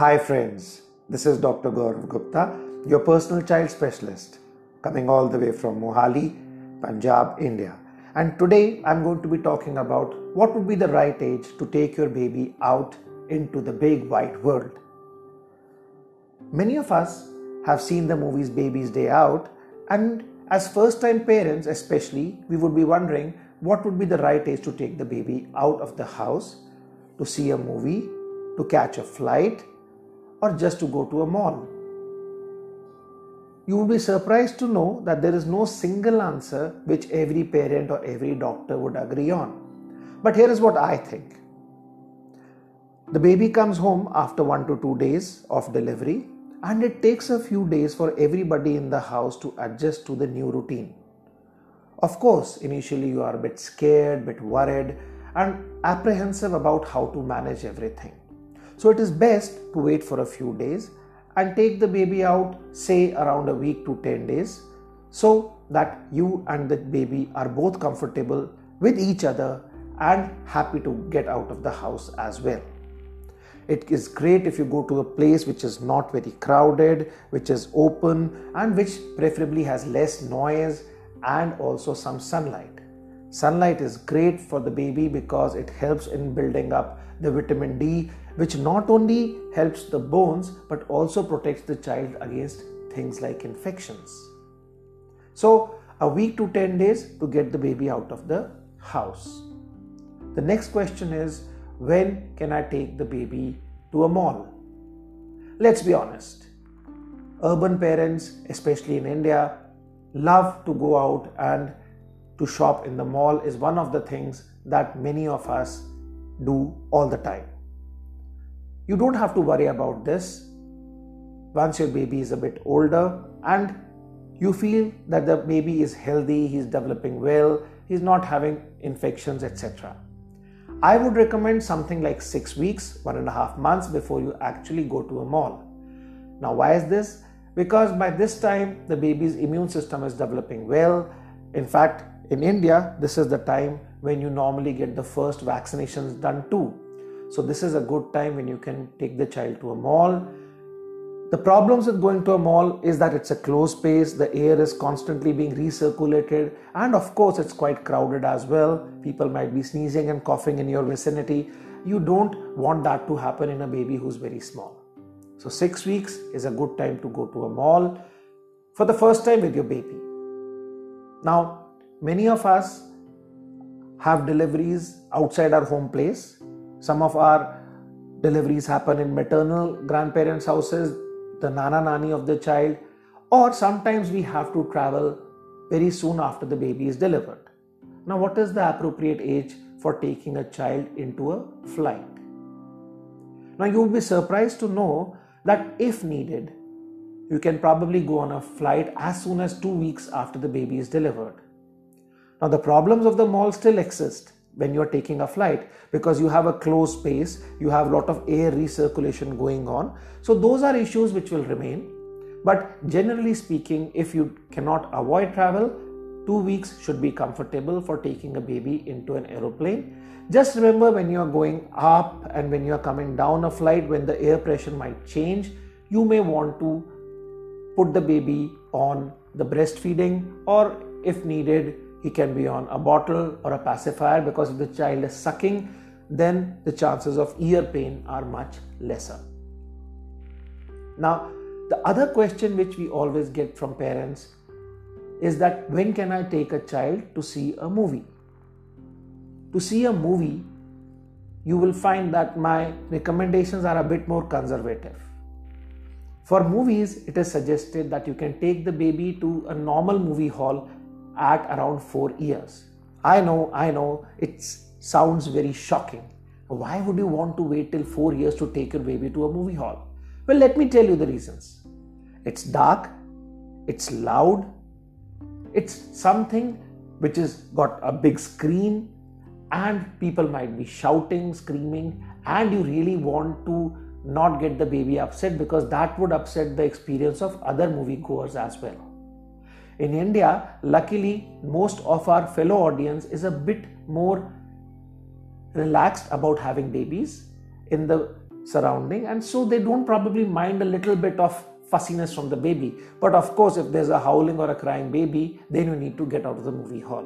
Hi, friends. This is Dr. Gaurav Gupta, your personal child specialist, coming all the way from Mohali, Punjab, India. And today I'm going to be talking about what would be the right age to take your baby out into the big wide world. Many of us have seen the movies Baby's Day Out, and as first time parents, especially, we would be wondering what would be the right age to take the baby out of the house to see a movie, to catch a flight, or just to go to a mall. You will be surprised to know that there is no single answer which every parent or every doctor would agree on. But here is what I think. The baby comes home after one to two days of delivery, and it takes a few days for everybody in the house to adjust to the new routine. Of course, initially you are a bit scared, bit worried, and apprehensive about how to manage everything. So it is best to wait for a few days and take the baby out, say around a week to 10 days, so that you and the baby are both comfortable with each other and happy to get out of the house as well. It is great if you go to a place which is not very crowded, which is open, and which preferably has less noise and also some sunlight. Sunlight is great for the baby because it helps in building up the vitamin D, which not only helps the bones but also protects the child against things like infections. So, a week to 10 days to get the baby out of the house. The next question is when can I take the baby to a mall? Let's be honest. Urban parents, especially in India, love to go out and to shop in the mall is one of the things that many of us do all the time. You don't have to worry about this once your baby is a bit older and you feel that the baby is healthy, he's developing well, he's not having infections, etc. I would recommend something like six weeks, one and a half months before you actually go to a mall. Now, why is this? Because by this time, the baby's immune system is developing well. In fact, in India, this is the time when you normally get the first vaccinations done too. So, this is a good time when you can take the child to a mall. The problems with going to a mall is that it's a closed space, the air is constantly being recirculated, and of course, it's quite crowded as well. People might be sneezing and coughing in your vicinity. You don't want that to happen in a baby who's very small. So, six weeks is a good time to go to a mall for the first time with your baby. Now, Many of us have deliveries outside our home place. Some of our deliveries happen in maternal grandparents' houses, the nana nani of the child, or sometimes we have to travel very soon after the baby is delivered. Now, what is the appropriate age for taking a child into a flight? Now, you will be surprised to know that if needed, you can probably go on a flight as soon as two weeks after the baby is delivered. Now, the problems of the mall still exist when you're taking a flight because you have a closed space, you have a lot of air recirculation going on. So, those are issues which will remain. But generally speaking, if you cannot avoid travel, two weeks should be comfortable for taking a baby into an aeroplane. Just remember when you are going up and when you are coming down a flight, when the air pressure might change, you may want to put the baby on the breastfeeding or if needed he can be on a bottle or a pacifier because if the child is sucking, then the chances of ear pain are much lesser. Now, the other question which we always get from parents is that when can I take a child to see a movie? To see a movie, you will find that my recommendations are a bit more conservative. For movies, it is suggested that you can take the baby to a normal movie hall at around 4 years. I know, I know, it sounds very shocking. Why would you want to wait till 4 years to take your baby to a movie hall? Well, let me tell you the reasons. It's dark, it's loud, it's something which has got a big screen, and people might be shouting, screaming, and you really want to not get the baby upset because that would upset the experience of other moviegoers as well. In India, luckily, most of our fellow audience is a bit more relaxed about having babies. In the surrounding and so they don't probably mind a little bit of fussiness from the baby. But of course, if there's a howling or a crying baby, then you need to get out of the movie hall.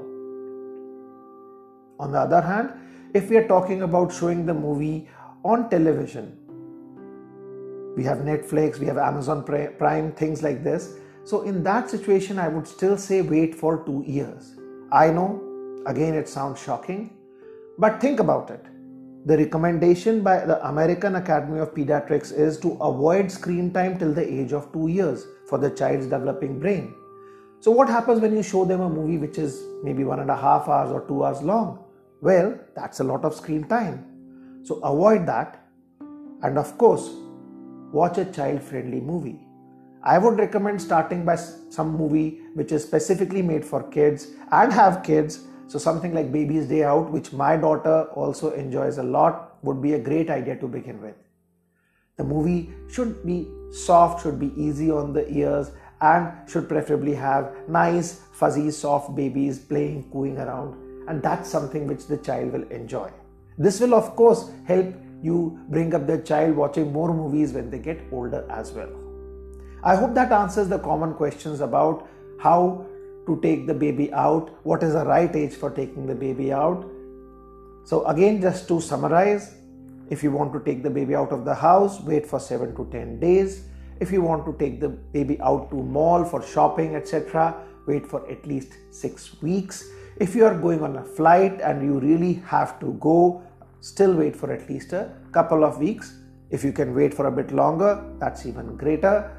On the other hand, if we are talking about showing the movie on television, we have Netflix, we have Amazon Prime, things like this. So, in that situation, I would still say wait for two years. I know, again, it sounds shocking, but think about it. The recommendation by the American Academy of Pediatrics is to avoid screen time till the age of two years for the child's developing brain. So, what happens when you show them a movie which is maybe one and a half hours or two hours long? Well, that's a lot of screen time. So, avoid that. And of course, watch a child friendly movie. I would recommend starting by some movie which is specifically made for kids and have kids so, something like Baby's Day Out, which my daughter also enjoys a lot, would be a great idea to begin with. The movie should be soft, should be easy on the ears, and should preferably have nice, fuzzy, soft babies playing, cooing around. And that's something which the child will enjoy. This will, of course, help you bring up the child watching more movies when they get older as well. I hope that answers the common questions about how to take the baby out, what is the right age for taking the baby out. So, again, just to summarize, if you want to take the baby out of the house, wait for 7 to 10 days. If you want to take the baby out to mall for shopping, etc., wait for at least 6 weeks. If you are going on a flight and you really have to go, still wait for at least a couple of weeks. If you can wait for a bit longer, that's even greater,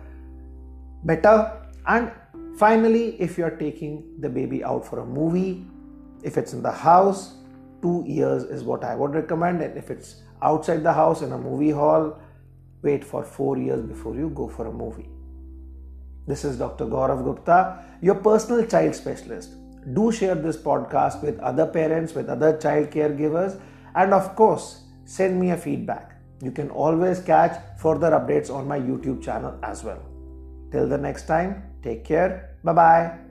better. And Finally, if you're taking the baby out for a movie, if it's in the house, two years is what I would recommend. And if it's outside the house in a movie hall, wait for four years before you go for a movie. This is Dr. Gaurav Gupta, your personal child specialist. Do share this podcast with other parents, with other child caregivers, and of course, send me a feedback. You can always catch further updates on my YouTube channel as well. Till the next time, Take care. Bye bye.